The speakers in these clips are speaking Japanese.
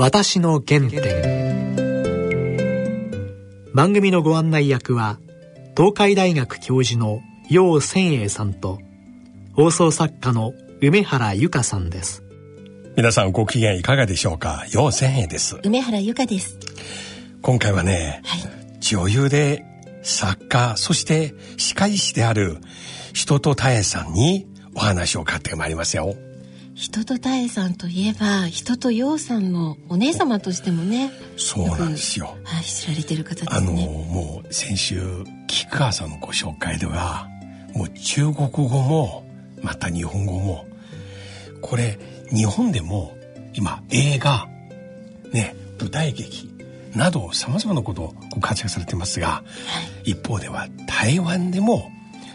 私の原点。番組のご案内役は東海大学教授の楊千栄さんと放送作家の梅原由香さんです。皆さんご機嫌いかがでしょうか？楊千栄です。梅原由香です。今回はね、はい、女優で作家そして歯科医師である人と多江さんにお話を買ってまいりますよ人と多江さんといえば人と陽さんのお姉様としてもねそうなんですよ。はい知られてる方ですね。あのもう先週菊川さんのご紹介ではもう中国語もまた日本語もこれ日本でも今映画ね舞台劇などさまざまなことをご活躍されてますが、はい、一方では台湾でも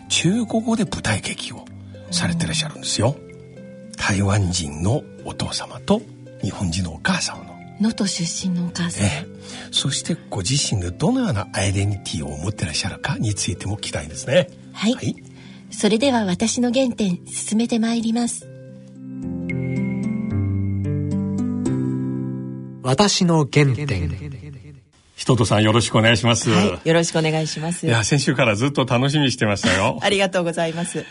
中国語で舞台劇をされてらっしゃるんですよ。台湾人のお父様と日本人のお母様の。能登出身のお母様、えそしてご自身でどのようなアイデンティティを持ってらっしゃるかについても聞きたいですね。はい、はい、それでは私の原点進めてまいります。私の原点。人とさんよろしくお願いします、はい、よろしくお願いします。いや先週からずっと楽しみにしてましたよ。ありがとうございます。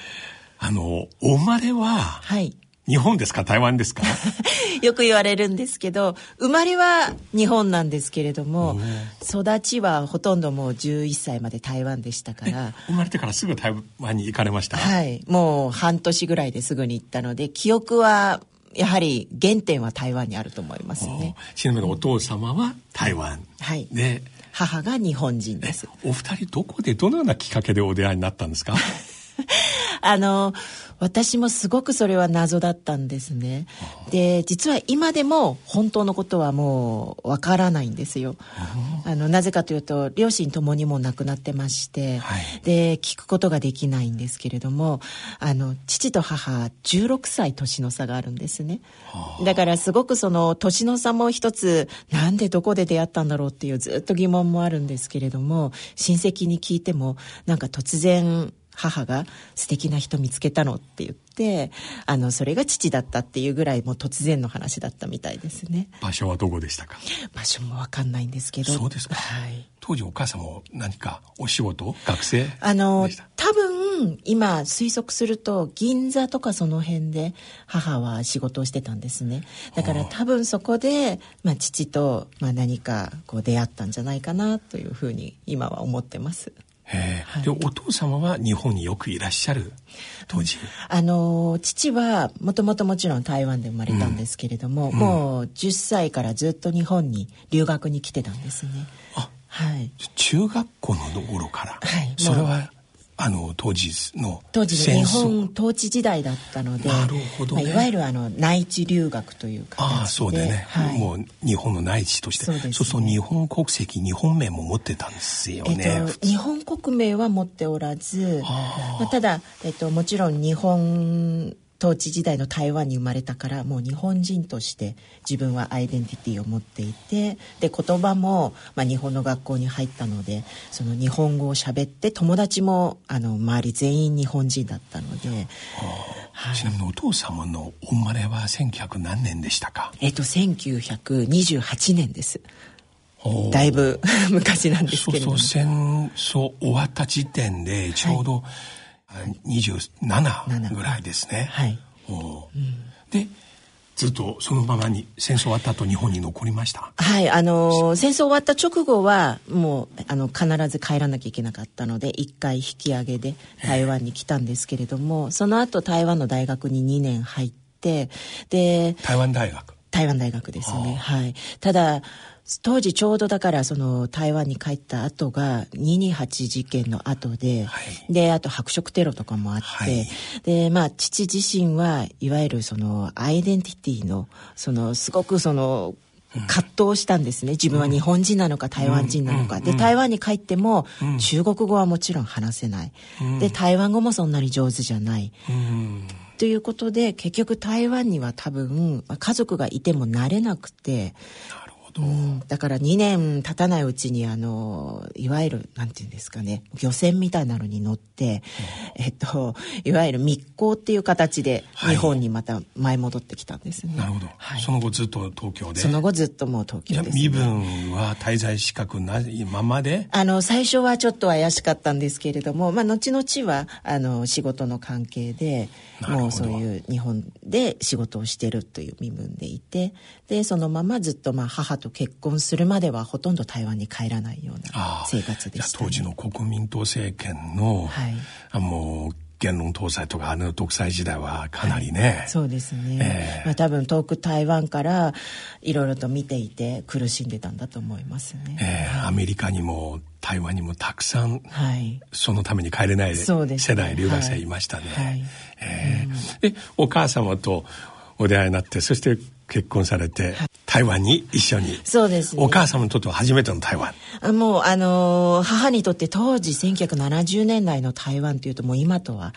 あのお生まれは、はい、日本ですか？台湾ですか？よく言われるんですけど生まれは日本なんですけれども育ちはほとんどもう11歳まで台湾でしたから。生まれてからすぐ台湾に行かれました？はい。もう半年ぐらいですぐに行ったので記憶はやはり原点は台湾にあると思いますね。ちなみにお父様は台湾、はい、で母が日本人です。お二人どこでどのようなきっかけでお出会いになったんですか？あの私もすごくそれは謎だったんですね。で実は今でも本当のことはもうわからないんですよ。あのなぜかというと両親ともにも亡くなってまして、はい、で聞くことができないんですけれどもあの父と母16歳年の差があるんですね。だからすごくその年の差も一つなんでどこで出会ったんだろうっていうずっと疑問もあるんですけれども親戚に聞いてもなんか突然母が素敵な人見つけたのって言ってあのそれが父だったっていうぐらいもう突然の話だったみたいですね。場所はどこでしたか？場所も分かんないんですけど。そうですか、はい、当時お母さんも何かお仕事学生あの多分今推測すると銀座とかその辺で母は仕事をしてたんですね。だから多分そこで、まあ、父と、まあ、何かこう出会ったんじゃないかなというふうに今は思ってますはい、でお父様は日本によくいらっしゃる。当時、あの父はもともともちろん台湾で生まれたんですけれども、うん、もう10歳からずっと日本に留学に来てたんですね。あはい、中学校の頃から、はい、それはあの当時の当時の日本統治時代だったのでなるほど、ね、まあ、いわゆるあの内地留学という形で。ああそうでね、はい、もう日本の内地として。そうす、ね、そうそう日本国籍日本名も持ってたんですよね、えっと、日本国名は持っておらずまあ、ただ、えっと、もちろん日本統治時代の台湾に生まれたからもう日本人として自分はアイデンティティを持っていてで言葉も、まあ、日本の学校に入ったのでその日本語を喋って友達もあの周り全員日本人だったので、はい、ちなみにお父様のお生まれは1900何年でしたか？えっと1928年です。だいぶ 昔なんですけれども。そうそう戦争終わった時点でちょうど、はい27ぐらいですね。はい。おうん、でずっとそのままに戦争終わった後日本に残りました？はいあの戦争終わった直後はもうあの必ず帰らなきゃいけなかったので一回引き上げで台湾に来たんですけれども、その後台湾の大学に2年入ってで台湾大学。台湾大学ですね。はい。ただ当時ちょうどだからその台湾に帰った後が228事件の後で、はい、であと白色テロとかもあって、はい、でまあ父自身はいわゆるそのアイデンティティのそのすごくその葛藤したんですね。自分は日本人なのか台湾人なのか、で台湾に帰っても中国語はもちろん話せない、で台湾語もそんなに上手じゃない、ということで結局台湾には多分家族がいても慣れなくてど、うん。だから2年経たないうちにあのいわゆるなんていうんですかね漁船みたいなのに乗って、えっといわゆる密航っていう形ではい。日本にまた前戻ってきたんですね、なるほど、はい。その後ずっと東京で。その後ずっともう東京です、ね、身分は滞在資格ないままで？あの最初はちょっと怪しかったんですけれども、まあ、後々はあの仕事の関係でもうそういう日本で仕事をしてるという身分でいてでそのままずっとまあ母と結婚するまではほとんど台湾に帰らないような生活でした、ね、当時の国民党政権の、はい。あもう言論統制とかあの独裁時代はかなりね、そうですね、ええ。まあ、多分遠く台湾からいろいろと見ていて苦しんでたんだと思いますね、えーアメリカにも台湾にもたくさんはい。そのために帰れない世代留学生い。ましたね。はい。えーでお母様とお出会いになってそして結婚されて、台湾に一緒に。そうですね。お母様にとっては初めての台湾。あもうあのー母にとって当時1970年代の台湾というともう今とは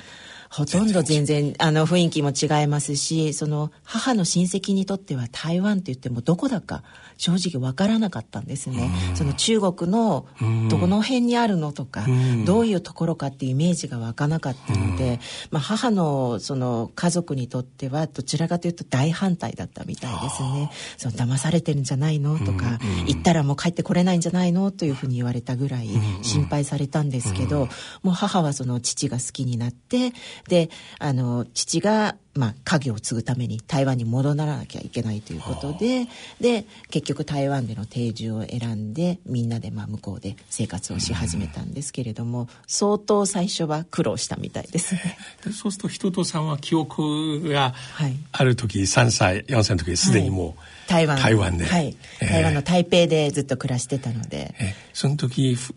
ほとんど全然あの雰囲気も違いますしその母の親戚にとっては台湾って言ってもどこだか正直わからなかったんですね。その中国のどこの辺にあるのとかどういうところかっていうイメージが湧かなかったので、まあ、母のその家族にとってはどちらかというと大反対だったみたいですね。その騙されてるんじゃないのとか、行ったらもう帰ってこれないんじゃないのというふうに言われたぐらい心配されたんですけど、もう母はその父が好きになってであの父がまあ、家業を継ぐために台湾に戻らなきゃいけないということでで結局台湾での定住を選んでみんなでまあ向こうで生活をし始めたんですけれども相当最初は苦労したみたいです。ね。でそうすると人とさんは記憶がはい。ある時3歳4歳の時すでにもう台湾。台湾で、はい、えー台湾の台北でずっと暮らしてたので。え。その時ふ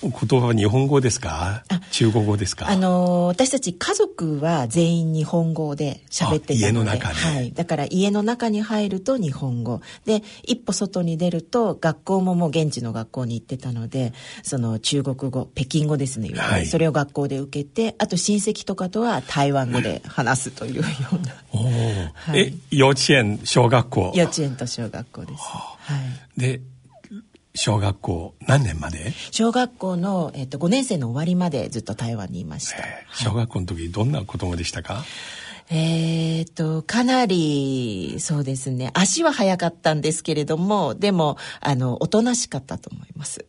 言葉は日本語ですか？中国語ですか？あの私たち家族は全員日本語で喋ってたのであ家の中ではい、だから家の中に入ると日本語。で一歩外に出ると学校ももう現地の学校に行ってたのでその中国語北京語ですね、はい。それを学校で受けてあと親戚とかとは台湾語で話すというような。おー。はい。え幼稚園小学校？幼稚園と小学校です、はい、で小学校何年まで？小学校の、えっと5年生の終わりまでずっと台湾にいました、小学校の時どんな子供でしたか？えー、と、かなり、そうですね、足は速かったんですけれども、でも、あの、おとなしかったと思います。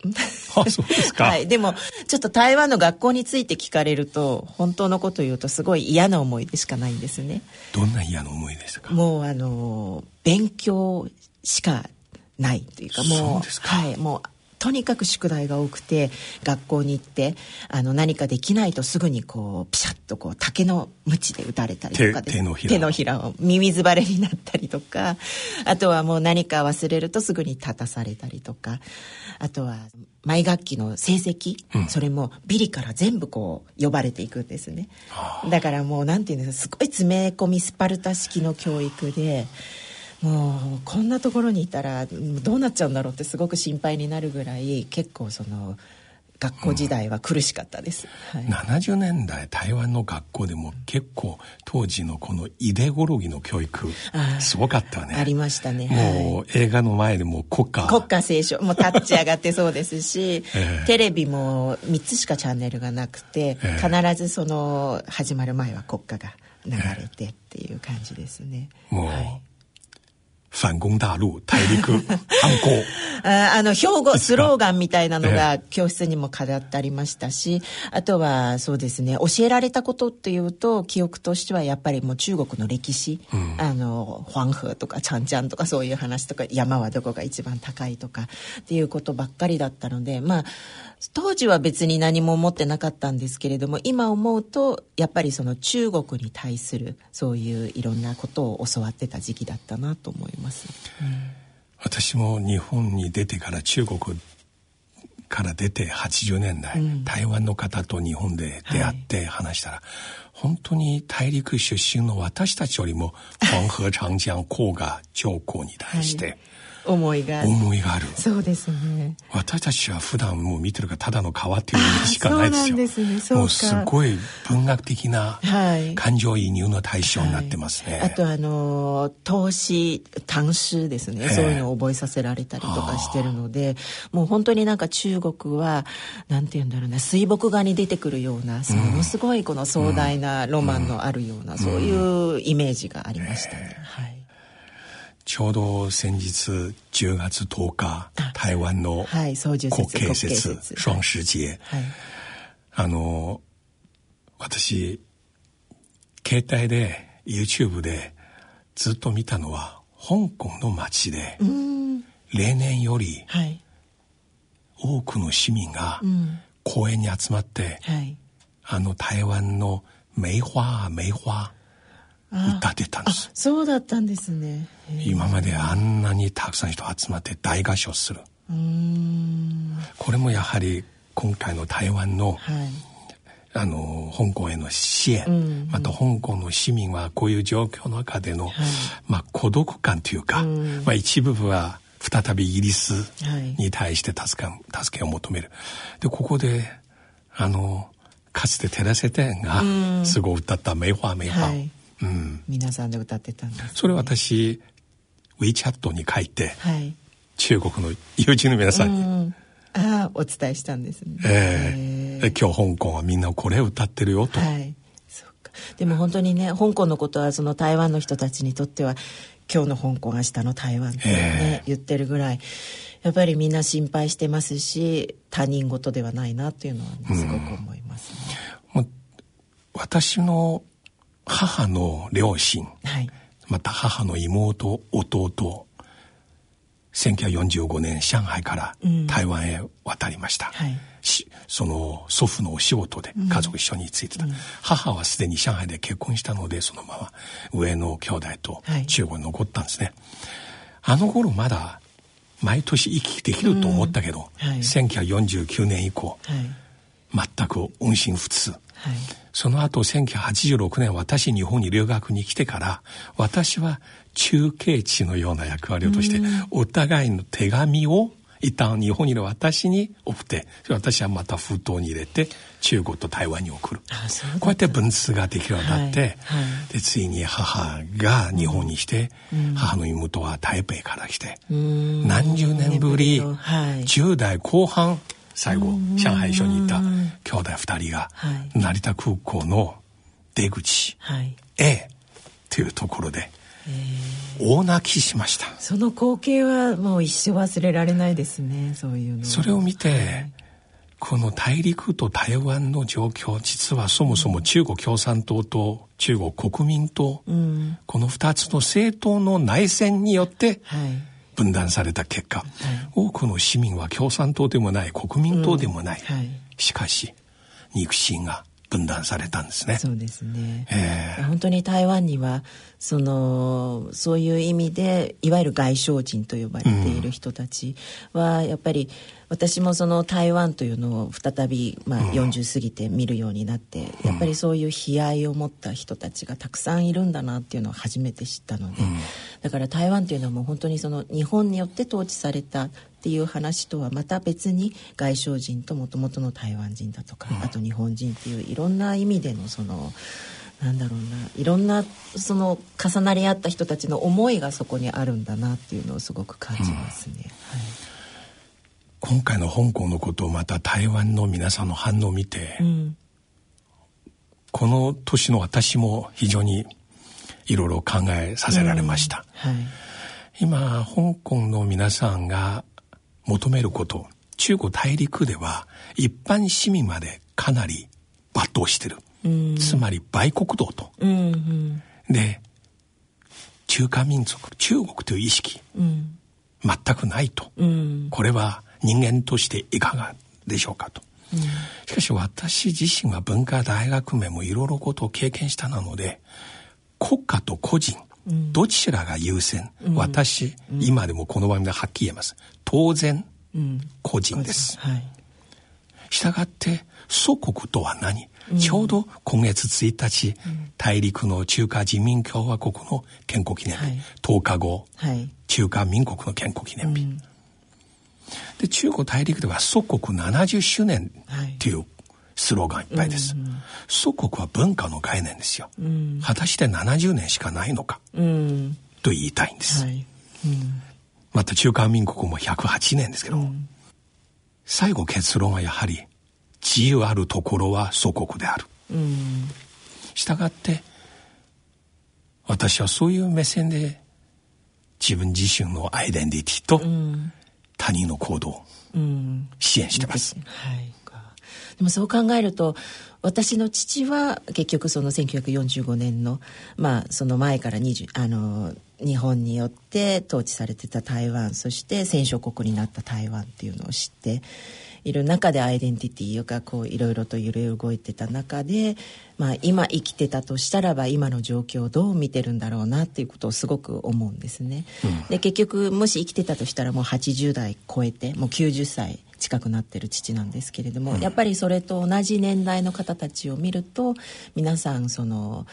あそうですか はい。でも、ちょっと台湾の学校について聞かれると、本当のこと言うと、すごい嫌な思いでしかないんですね。どんな嫌な思いでしたか？もう、あの、勉強しかないというか、そもう、はい、もう、とにかく宿題が多くて学校に行ってあの何かできないとすぐにこうピシャッとこう竹の鞭で打たれたりとかで手手のひら手のひらを耳ずばれになったりとかあとはもう何か忘れるとすぐに立たされたりとかあとは毎学期の成績、それもビリから全部こう呼ばれていくんですね。だからもうなんていうんですかすごい詰め込みスパルタ式の教育でもうこんなところにいたらうんどうなっちゃうんだろうってすごく心配になるぐらい結構その学校時代は苦しかったです、はい。70年代台湾の学校でも結構当時のこのイデオロギーの教育すごかったね。ありましたね。もう映画の前でも国歌。国歌斉唱もう立ち上がってそうですし、ええ。テレビも3つしかチャンネルがなくて、ええ。必ずその始まる前は国歌が流れてっていう感じですね、もう、はい反攻大陸大陸反攻ああの標語スローガンみたいなのが教室にも飾ってありましたし、あとはそうですね教えられたことっていうと記憶としてはやっぱりもう中国の歴史、あの黄河とかチャンチャンとかそういう話とか山はどこが一番高いとかっていうことばっかりだったのでまあ当時は別に何も思ってなかったんですけれども今思うとやっぱりその中国に対するそういういろんなことを教わってた時期だったなと思います。私も日本に出てから中国から出て80年代、台湾の方と日本で出会って話したら、本当に大陸出身の私たちよりも黄河長江黄河上皇に対して、思いが思いがある。そうですね。私たちは普段もう見てるがただの川っていうイメージしかないですよ。そうなんですね。もうすごい文学的なはい。感情移入の対象になってますね、あとあの投資単詩ですね、ええ。そういうのを覚えさせられたりとかしてるのでもう本当になんか中国はなんて言うんだろうな水墨画に出てくるようなものすごいこの壮大なロマンのあるような、そういうイメージがありましたね、はいちょうど先日10月10日台湾の国慶節双十節はい。あの私携帯で YouTube でずっと見たのは香港の街でうん。例年よりはい。多くの市民がうん。公園に集まってはい。あの台湾の梅花梅花歌ってたんです。そうだったんですね。今まであんなにたくさん人集まって大合唱する。これもやはり今回の台湾のはい。あの香港への支援、うんまた香港の市民はこういう状況の中での、はい。まあ、孤独感というか、うん。まあ、一部分は再びイギリスはい。に対して助け助けを求める。でここであのかつてテラセテンがうん。すごい歌った「梅花梅花」はいうん、皆さんで歌ってたんです、ね、それ私 WeChat に書いてはい。中国の友人の皆さんに、うん。ああお伝えしたんですね。ええ今日香港はみんなこれを歌ってるよと、はい。そうか。でも本当にね香港のことはその台湾の人たちにとっては今日の香港明日の台湾ってね、え言ってるぐらいやっぱりみんな心配してますし他人事ではないなっていうのは、ね、すごく思いますね、もう私の母の両親はい。また母の妹弟1945年上海からうん。台湾へ渡りました、はい。しその祖父のお仕事で家族一緒についてた、母はすでに上海で結婚したのでそのまま上の兄弟とはい。中国に残ったんですね、あの頃まだ毎年行き来できると思ったけど、うん。はい。1949年以降はい。全く音信不通はい。その後1986年私日本に留学に来てから私は中継地のような役割をとしてお互いの手紙を一旦日本にいる私に送って私はまた封筒に入れて中国と台湾に送る。こうやって文通ができるようになって、はいはでついに母が日本に来て、母の妹は台北から来て、何十年ぶり、はい。10代後半最後上海一緒にいた兄弟2人がはい。成田空港の出口はい。へというところで大泣きしました。その光景はもう一生忘れられないですねそういうの。はそれを見てこの大陸と台湾の状況実はそもそも中国共産党と中国国民党うん。この2つの政党の内戦によってはい分断された結果、多くの市民は共産党でもない国民党でもない、はい。しかし肉親が分断されたんですね。そうですね、ええ。本当に台湾にはそのそういう意味でいわゆる外省人と呼ばれている人たちはやっぱり私もその台湾というのを再び、まあ、40過ぎて見るようになって、やっぱりそういう悲哀を持った人たちがたくさんいるんだなっていうのを初めて知ったので、だから台湾というのはもう本当にその日本によって統治されたっていう話とはまた別に外省人ともともとの台湾人だとか、あと日本人っていういろんな意味でのそのなんだろうな。いろんなその重なり合った人たちの思いがそこにあるんだなっていうのをすごく感じますね。今回の香港のことをまた台湾の皆さんの反応を見て、はい、うんこの年の私も非常にいろいろ考えさせられました。はい。今香港の皆さんが求めること中国大陸では一般市民までかなり抜刀してる、うんつまり売国道と。うんうん。で中華民族中国という意識。うん。全くないと、うん。これは人間としていかがでしょうかと、しかし私自身は文化大学名もいろいろことを経験したなので国家と個人どちらが優先、私、今でもこの場面ではっきり言えます。当然うん。個人です。はい。したがって祖国とは何？ちょうど今月1日、大陸の中華人民共和国の建国記念日、はい。10日後、はい。中華民国の建国記念日、で中国大陸では祖国70周年っていうスローガンいっぱいです、祖国は文化の概念ですよ、果たして70年しかないのかうん。と言いたいんです、はい。また中華民国も108年ですけど。も、最後結論はやはり自由あるところは祖国である。うんしたがって私はそういう目線で自分自身のアイデンティティと他人の行動をうん支援してます、はい。でもそう考えると私の父は結局その1945年のまあその前から20あの日本によって統治されてた台湾そして戦勝国になった台湾っていうのを知っている中でアイデンティティがこういろいろと揺れ動いてた中で、まあ、今生きてたとしたらば今の状況をどう見てるんだろうなっていうことをすごく思うんですね。で結局もし生きてたとしたらもう80代超えてもう90歳近くなってる父なんですけれども、やっぱりそれと同じ年代の方たちを見ると皆さんその、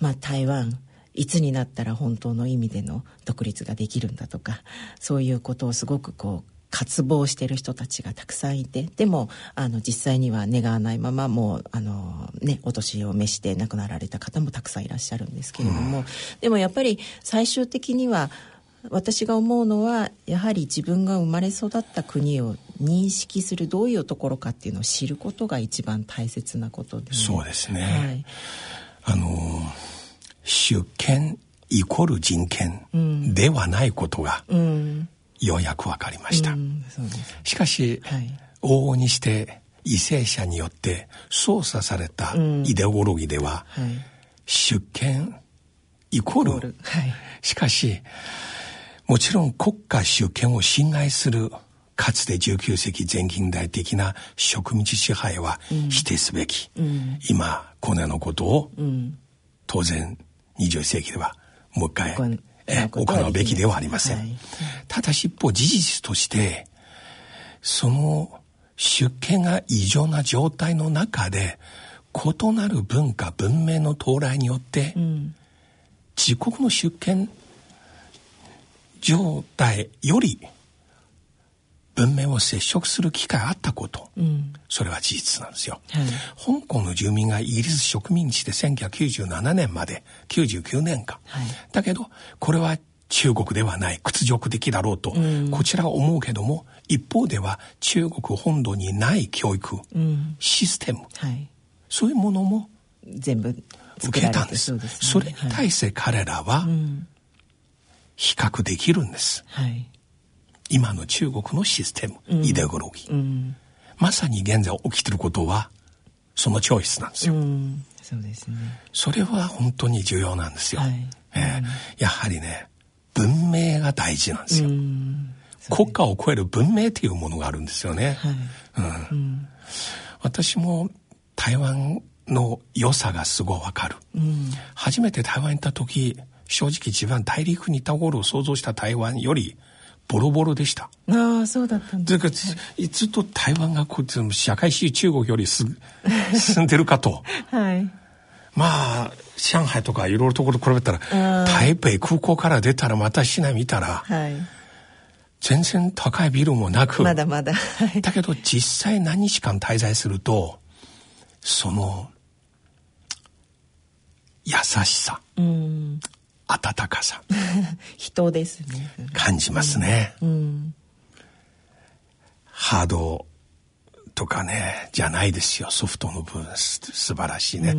まあ、台湾いつになったら本当の意味での独立ができるんだとかそういうことをすごくこう渇望してる人たちがたくさんいてでもあの実際には願わないままもうあの、ね、お年を召して亡くなられた方もたくさんいらっしゃるんですけれども、でもやっぱり最終的には私が思うのはやはり自分が生まれ育った国を認識するどういうところかっていうのを知ることが一番大切なことで、そうですね、はい、あの主権イコール人権ではないことがうんようやく分かりました、しかし、はい。往々にして為政者によって操作されたイデオロギーでは、はい。主権イコール。はい。しかしもちろん国家主権を侵害するかつて19世紀前近代的な植民地支配は否定すべき、今このようなことをうん。当然21世紀ではもう一回え行うべきではありません、はい。ただし一方事実としてその出権が異常な状態の中で異なる文化文明の到来によって、自国の出権状態より文明を接触する機会があったこと、それは事実なんですよ、はい。香港の住民がイギリス植民地で1997年まで99年間、はい。だけどこれは中国ではない屈辱的だろうと、こちらは思うけども一方では中国本土にない教育、システム。はい。そういうものも全部受けたんです。そうですね。それに対して彼らは比較できるんです。はい今の中国のシステム、イデオロギー、うん。まさに現在起きてることはそのチョイスなんですよ、うん。そうですね。それは本当に重要なんですよ、はい。えーやはりね文明が大事なんですよ、うん。国家を超える文明っていうものがあるんですよね、はい。うん。私も台湾の良さがすごいわかる、初めて台湾に行った時正直一番大陸にいた頃想像した台湾よりボロボロでした。ああそうだったんだ。だからずずっと台湾がこう社会主義中国よりす 進んでるかと。はい。まあ上海とかいろいろところと比べたら台北空港から出たらまた市内見たらはい。全然高いビルもなくまだまだ。はい。だけど実際何日間滞在するとその優しさ。うん温かさ。人ですね。感じますね、うんハードとかねじゃないですよ。ソフトの分す素晴らしいね、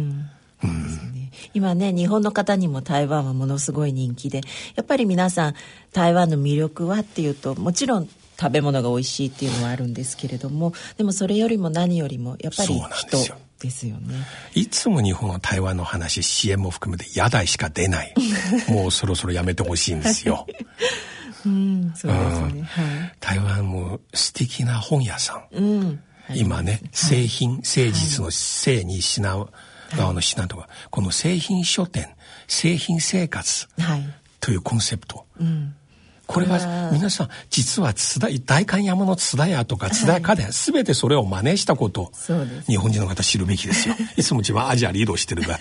今ね日本の方にも台湾はものすごい人気でやっぱり皆さん台湾の魅力はっていうともちろん食べ物が美味しいっていうのはあるんですけれどもでもそれよりも何よりもやっぱり人ですよね。いつも日本は台湾の話支援も含めて屋台しか出ない。もうそろそろやめてほしいんですよ。うんそうですね。はい。台湾も素敵な本屋さん、うん。今ね製品誠実の製に品側の品とか、この製品書店製品生活はい。というコンセプト、これは皆さん実は津田代官山の津田屋とか津田屋家電、すべてそれを真似したこと日本人の方知るべきですよ。いつも自分はアジアリードしてるだ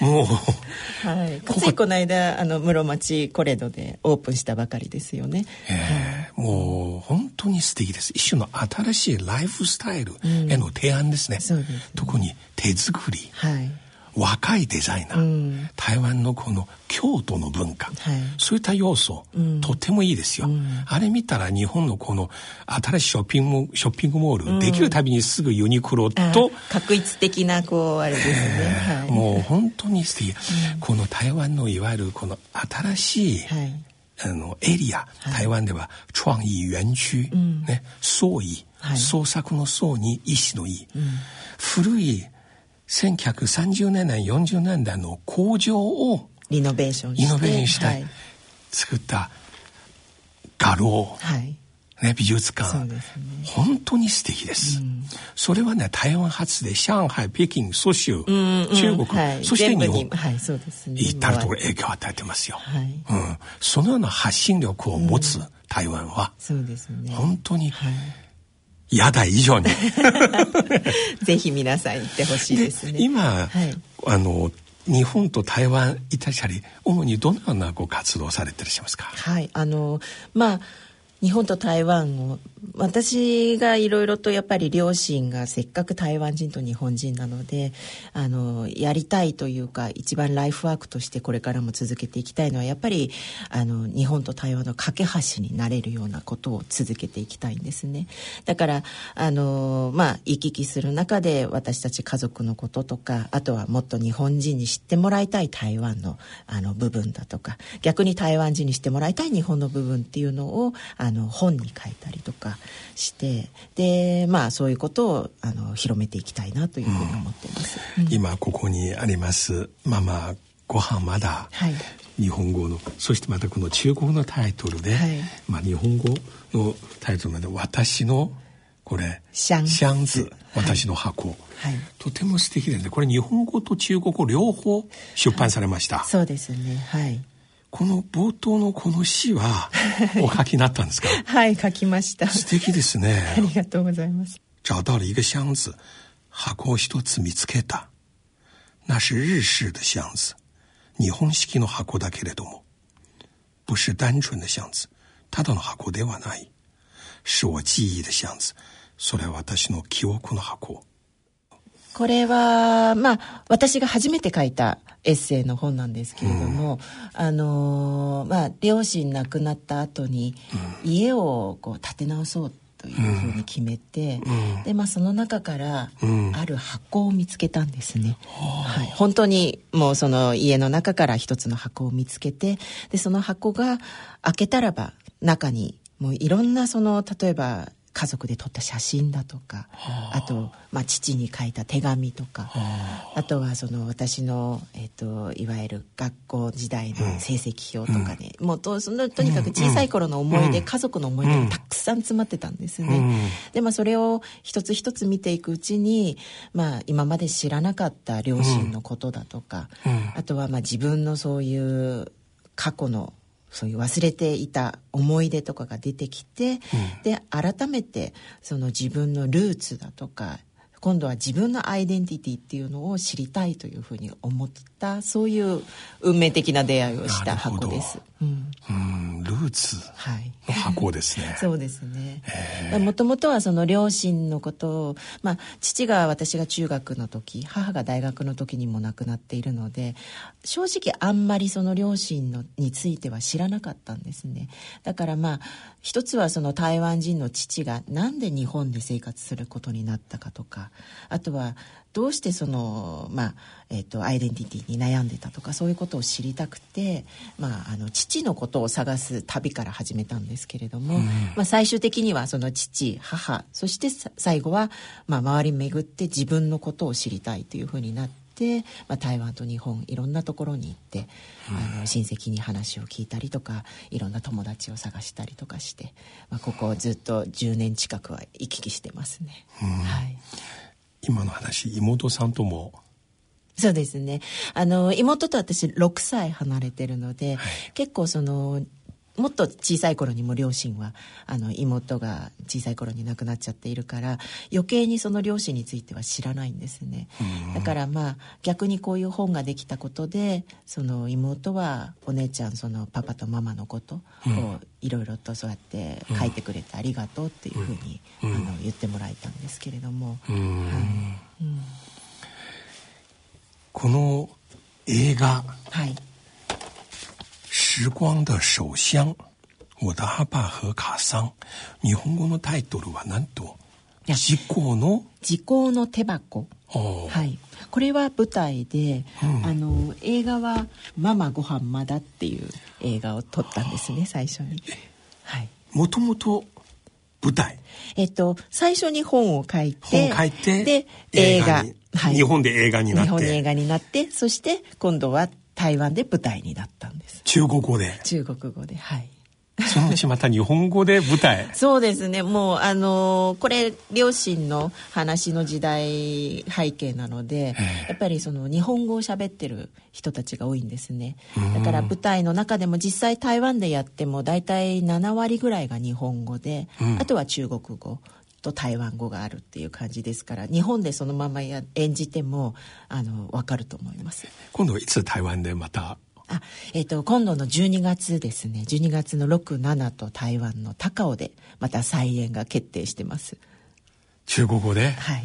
と。もうはい、ついこの間あの室町コレドでオープンしたばかりですよね、えーもう本当に素敵です。一種の新しいライフスタイルへの提案ですね,、そうですね。特に手作り。はい若いデザイナー、うん。台湾のこの京都の文化、はい。そういった要素、とてもいいですよ、あれ見たら日本のこの新しいショッピングショッピングモール、できるたびにすぐユニクロあと、確一的なこうあれですね、はい、もう本当に素敵、この台湾のいわゆるこの新しい、はい。あのエリア、台湾では創意園区、ね、創意、はい。創作の創に意志の意、古い1930年代40年代の工場をリノベーションしてイノベーションしてはい、作った画廊、はい。ね、美術館、ね。本当に素敵です、それはね台湾発で上海北京蘇州、うんうん中国、はい、そして日本。はいそうですね。至るところ影響を与えてますよ、はい。うん、そのような発信力を持つ台湾は、そうですね。本当にはい嫌だ以上に。ぜひ皆さん行ってほしいですね。今、はい。あの日本と台湾いたりしたり主にどのようなご活動をされていらっしゃいますか？はいあのまあ日本と台湾を私がいろいろとやっぱり両親がせっかく台湾人と日本人なのであのやりたいというか一番ライフワークとしてこれからも続けていきたいのはやっぱりあの日本と台湾の架け橋になれるようなことを続けていきたいんですね。だからあのまあ行き来する中で私たち家族のこととかあとはもっと日本人に知ってもらいたい台湾のあの部分だとか逆に台湾人に知ってもらいたい日本の部分っていうのをあの本に書いたりとかしてでまあそういうことをあの広めていきたいなというふうに思ってい。ます。今ここにありますママご飯まだ、はい。日本語のそしてまたこの中国のタイトルで、はい。まあ、日本語のタイトルで「私のこれシャン。シャンズ私の箱」はい。とても素敵ですね。これ日本語と中国語両方出版されました、そうですね。はいこの冒頭のこの詩は お書きになったんですか？はい書きました。素敵ですね。ありがとうございます。找到了一个箱子箱を一つ見つけた。那是日式的箱子。日本式の箱だけれども。不是单純的箱子。ただの箱ではない。是我記憶的箱子。それは私の記憶の箱これはまあ私が初めて書いたエッセイの本なんですけれども、あのーまあ両親亡くなった後に家をこう建て直そうというふうに決めて、でまあその中からある箱を見つけたんですね、はい、本当にもうその家の中から一つの箱を見つけてでその箱が開けたらば中にもういろんなその例えば家族で撮った写真だとかあ。と、まあ、父に書いた手紙とかあ。とはその私の、えっといわゆる学校時代の成績表とかね、もうとそのとにかく小さい頃の思い出、家族の思い出がたくさん詰まってたんですね。でまあそれを一つ一つ見ていくうちに、まあ、今まで知らなかった両親のことだとか、あとはまあ自分のそういう過去のそういう忘れていた思い出とかが出てきて、で改めてその自分のルーツだとか今度は自分のアイデンティティっていうのを知りたいというふうに思ったそういう運命的な出会いをした箱です。うん。うんルーツはい。の箱ですね。そうですね。もともとはその両親のことを、まあ、父が私が中学の時母が大学の時にも亡くなっているので正直あんまりその両親のについては知らなかったんですね。だからまあ一つはその台湾人の父がなんで日本で生活することになったかとかあとはどうしてその、まあえー、とアイデンティティに悩んでたとかそういうことを知りたくて、まあ、あの父のことを探す旅から始めたんですけれども、まあ、最終的にはその父母そしてさ最後は、まあ、周り巡って自分のことを知りたいというふうになって。まあ、台湾と日本いろんなところに行って、あの親戚に話を聞いたりとかいろんな友達を探したりとかして、まあ、ここずっと10年近くは行き来してますね。はい今の話妹さんとも。そうですね。あの妹と私6歳離れてるので、結構そのもっと小さい頃にも両親はあの妹が小さい頃に亡くなっちゃっているから余計にその両親については知らないんですね、だからまあ逆にこういう本ができたことでその妹はお姉ちゃんそのパパとママのことをいろいろとそうやって書いてくれてありがとうっていうふうに、あの言ってもらえたんですけれども、はい。うん。この映画はい「時光的首相我的阿爸和卡さん」日本語のタイトルはなんと「や。時光の？時効の手箱。はい、これは舞台で、あの映画は「ママご飯まだ」っていう映画を撮ったんですね最初に。はい。もともと舞台？えっと、最初に本を書いて本書いてで映画にはい。日本で映画になっ日本で映て画になってそして今度は台湾で舞台になったんです。中国語で。中国語ではい。そのうちまた日本語で舞台。そうですね。もうあのーこれ両親の話の時代背景なのでやっぱりその日本語を喋ってる人たちが多いんですね。だから舞台の中でも実際台湾でやっても大体7割ぐらいが日本語で、あとは中国語と台湾語があるっていう感じですから日本でそのままや演じてもあの分かると思います。今度いつ台湾でまた？あえっと今度の12月ですね。12月の67と台湾の高尾でまた再演が決定してます。中国語で？はい。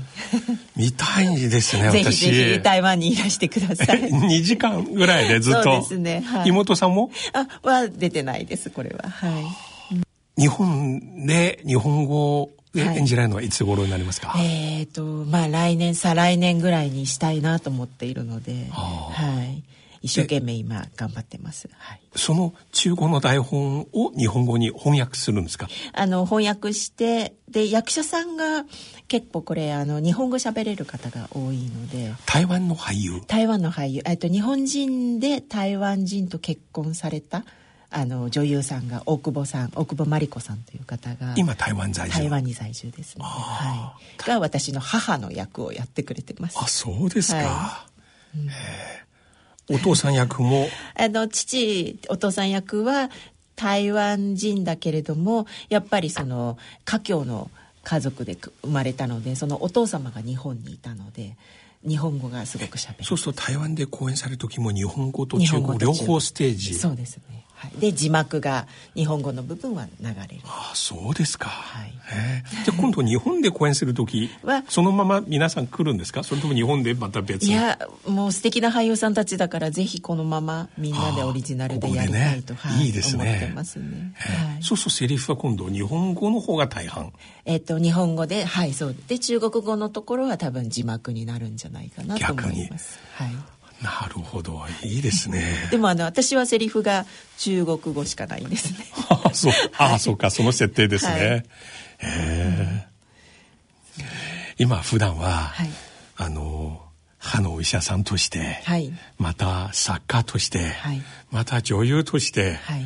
見たいですね ぜひ私ぜひ台湾にいらしてください。2時間ぐらいでずっと？そうですねはい。妹さんも？あは出てないですこれは。はい。日本で日本語で演じられるのはいつ頃になりますか、えっ、とまあ来年再来年ぐらいにしたいなと思っているのであはい。一生懸命今頑張ってます。はい。その中国の台本を日本語に翻訳するんですか？あの翻訳してで役者さんが結構これあの日本語喋れる方が多いので。台湾の俳優。台湾の俳優。えっと日本人で台湾人と結婚されたあの女優さんが大久保さん大久保真理子さんという方が今台湾在住。台湾に在住ですね、はい、が私の母の役をやってくれてます。あそうですか、はへえ。お父さん役も？あの父お父さん役は台湾人だけれどもやっぱりその華僑の家族で生まれたのでそのお父様が日本にいたので日本語がすごくしゃべる。そうすると台湾で公演される時も日本語と中日本語と中国。両方ステージ。そうですね、はい、で字幕が日本語の部分は流れる。あそうですか、はい。じゃあ今度日本で公演する時はそのまま皆さん来るんですか？それとも日本でまた別いやもう素敵な俳優さんたちだからぜひこのままみんなでオリジナルでやりたいと、あーここでねはいいいですね。思ってますね、はい。そうそうセリフは今度日本語の方が大半。えっと日本語ではいそう。で中国語のところは多分字幕になるんじゃないかなと思います。はいなるほど。いいですね。でもあの私はセリフが中国語しかないんですね。あ そう。あ、そうかその設定ですね、はい。へえ今普段は、はい。あの歯のお医者さんとして、はい。また作家として、はい。また女優として、はい。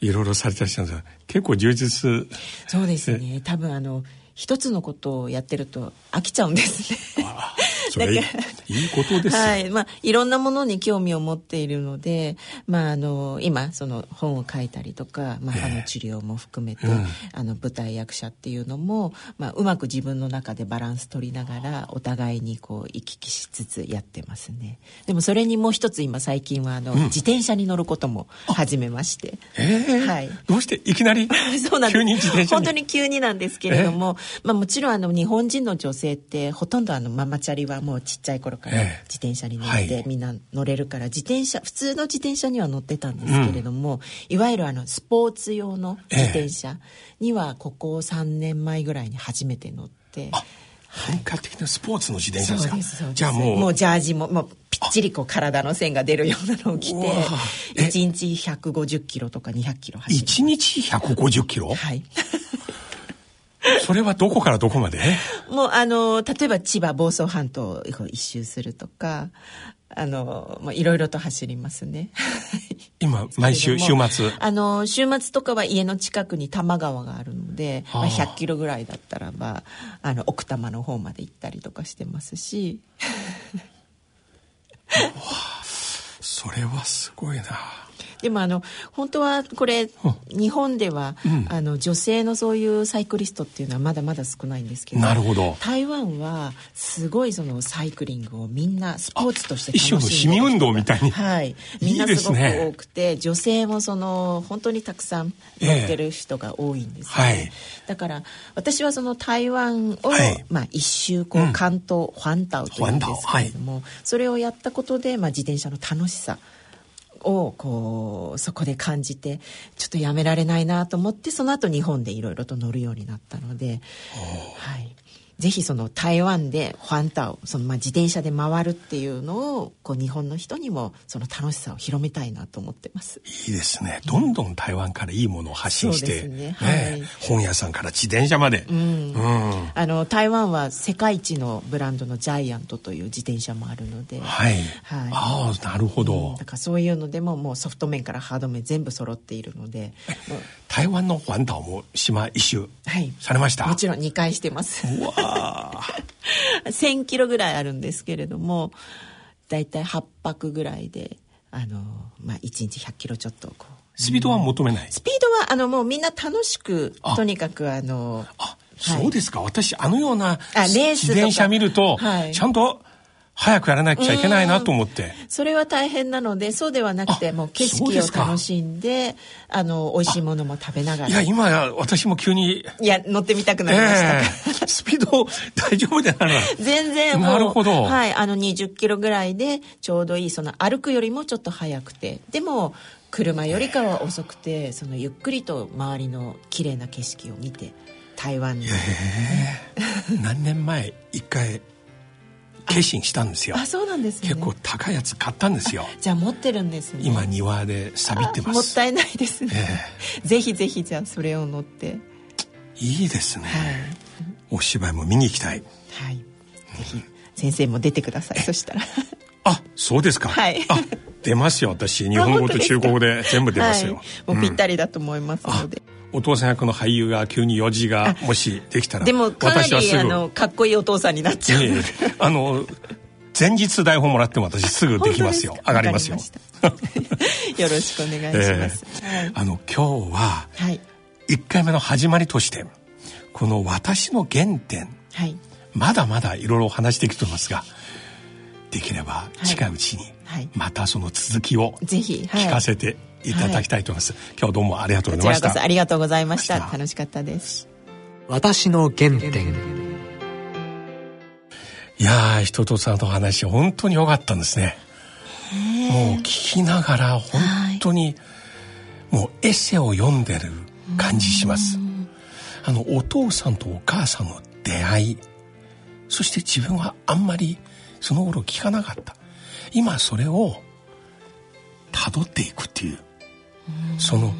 いろいろされてらっしゃるんですが結構充実。そうですね。多分あの一つのことをやってると飽きちゃうんですね。あそれいいだからいいことですよ、はい。まあ、いろんなものに興味を持っているので、まあ、あの今その本を書いたりとか、まあ、歯の治療も含めて、うん。あの舞台役者っていうのも、まあ、うまく自分の中でバランス取りながらお互いにこう行き来しつつやってますね。でもそれにもう一つ今最近はあの、自転車に乗ることも始めまして。ええ。はい。どうしていきなり そうなんです。急に自転車に？本当に急になんですけれども、まあ、もちろんあの日本人の女性ってほとんどあのママチャリはもうちっちゃい頃からええ。自転車に乗はい。ってみんな乗れるから自転車普通の自転車には乗ってたんですけれども、いわゆるあのスポーツ用の自転車にはここ3年前ぐらいに初めて乗って。本格的なスポーツの自転車ですか？じゃあもう。もうジャージももうぴっちりこう体の線が出るようなのを着てうわえ1日150キロとか200キロ走る1日150キロ？はい それはどこからどこまで？もうあの例えば千葉房総半島を一周するとかあのもういろいろと走りますね。今毎週週末？あの週末とかは家の近くに多摩川があるので、まあ100キロぐらいだったらばあの奥多摩の方まで行ったりとかしてますし。それはすごいなでもあの本当はこれ、日本では、うん、あの女性のそういうサイクリストっていうのはまだまだ少ないんですけどなるほど。台湾はすごいそのサイクリングをみんなスポーツとして楽しんで一種の市民運動みたいに。はい。みんなすごく多くて、ね、女性もその本当にたくさん乗ってる人が多いんです、ね、はい、だから私はその台湾を、はい、まあ、一周こう関東、うん、環島というんですけれども、はい、それをやったことで、まあ、自転車の楽しさをこうそこで感じてちょっとやめられないなと思ってその後日本でいろいろと乗るようになったので、はい、ぜひその台湾でファンタをそのまあ自転車で回るっていうのをこう日本の人にもその楽しさを広めたいなと思ってます。いいですね。どんどん台湾からいいものを発信して、ねね、はい、本屋さんから自転車まで、うん、うん、あの台湾は世界一のブランドのジャイアントという自転車もあるので。はい、はい、ああなるほど、うん、だからそういうのでももうソフト面からハード面全部揃っているので台湾のファンタも島一周されました、はい、もちろん2回してます。うわ1000 キロぐらいあるんですけれども大体8泊ぐらいであの、まあ、1日100キロちょっとこう。スピードは求めない、スピードはあのもうみんな楽しくとにかくあのあそうですか、私あのような自転車見ると、はい、ちゃんと早くやらなきゃいけないなと思って。それは大変なので、そうではなくて、もう景色を楽しんで、あの、美味しいものも食べながら。いや、今、私も急に。いや、乗ってみたくなりました。えー、スピード大丈夫でなら 全然なるほど。はい、あの、20キロぐらいで、ちょうどいい、その、歩くよりもちょっと早くて。でも、車よりかは遅くて、その、ゆっくりと周りの綺麗な景色を見て、台湾に。えー、何年前、一回、決心したんですよ。あそうなんです、ね、結構高いやつ買ったんですよ。じゃあ持ってるんですね。今庭で錆びってます。もったいないですね、えー、ぜひぜひじゃあそれを乗って。いいですね、はい、お芝居も見に行きたい。はい。ぜひ先生も出てください。そしたら。あそうですか。はい。あ出ますよ。私日本語と中国語で全部出ますよ、はい、もうぴったりだと思いますので、うんお父さん役の俳優が急に用事がもしできたらでもかなりあのかっこいいお父さんになっちゃう、ええ、あの前日台本もらっても私すぐできますよ。上がりますよ。よろしくお願いします、えー、あの今日は1回目の始まりとしてこの私の原点、はい、まだまだいろいろお話していくと思いますができれば近いうちにまたその続きを聞かせていただきたいと思います、はい、今日どうもありがとうございました。ありがとうございました。楽しかったです。私の原点。いやー人とさんの話本当に良かったんですね。もう聞きながら本当に、もうエッセイを読んでる感じします。あのお父さんとお母さんの出会いそして自分はあんまりその頃聞かなかった。今それを辿っていくっていうその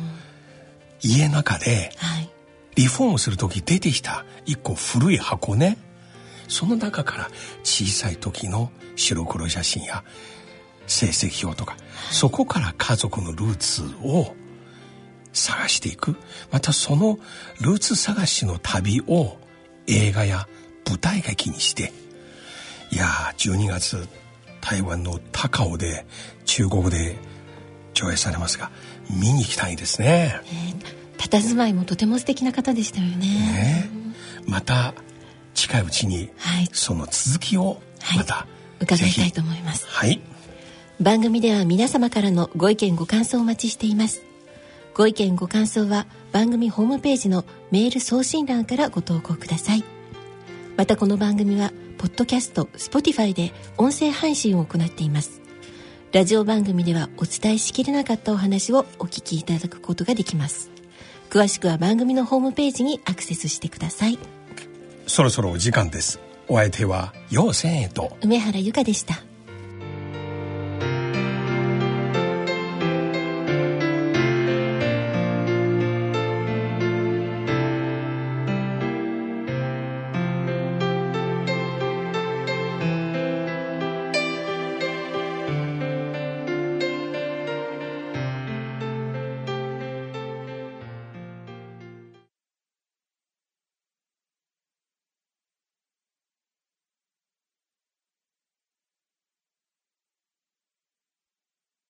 家の中でリフォームする時出てきた一個古い箱ね。その中から小さい時の白黒写真や成績表とかそこから家族のルーツを探していく。またそのルーツ探しの旅を映画や舞台劇にしていや12月台湾の高尾で中国で上映されますが見に行きたいですね、えー、佇まいもとても素敵な方でしたよね。ねまた近いうちにその続きをまた、はい、伺いたいと思います。はい。番組では皆様からのご意見ご感想をお待ちしています。ご意見ご感想は番組ホームページのメール送信欄からご投稿ください。またこの番組はポッドキャスト Spotify で音声配信を行っていますラジオ番組ではお伝えしきれなかったお話をお聞きいただくことができます。詳しくは番組のホームページにアクセスしてください。そろそろお時間です。お相手は陽千恵と梅原由香でした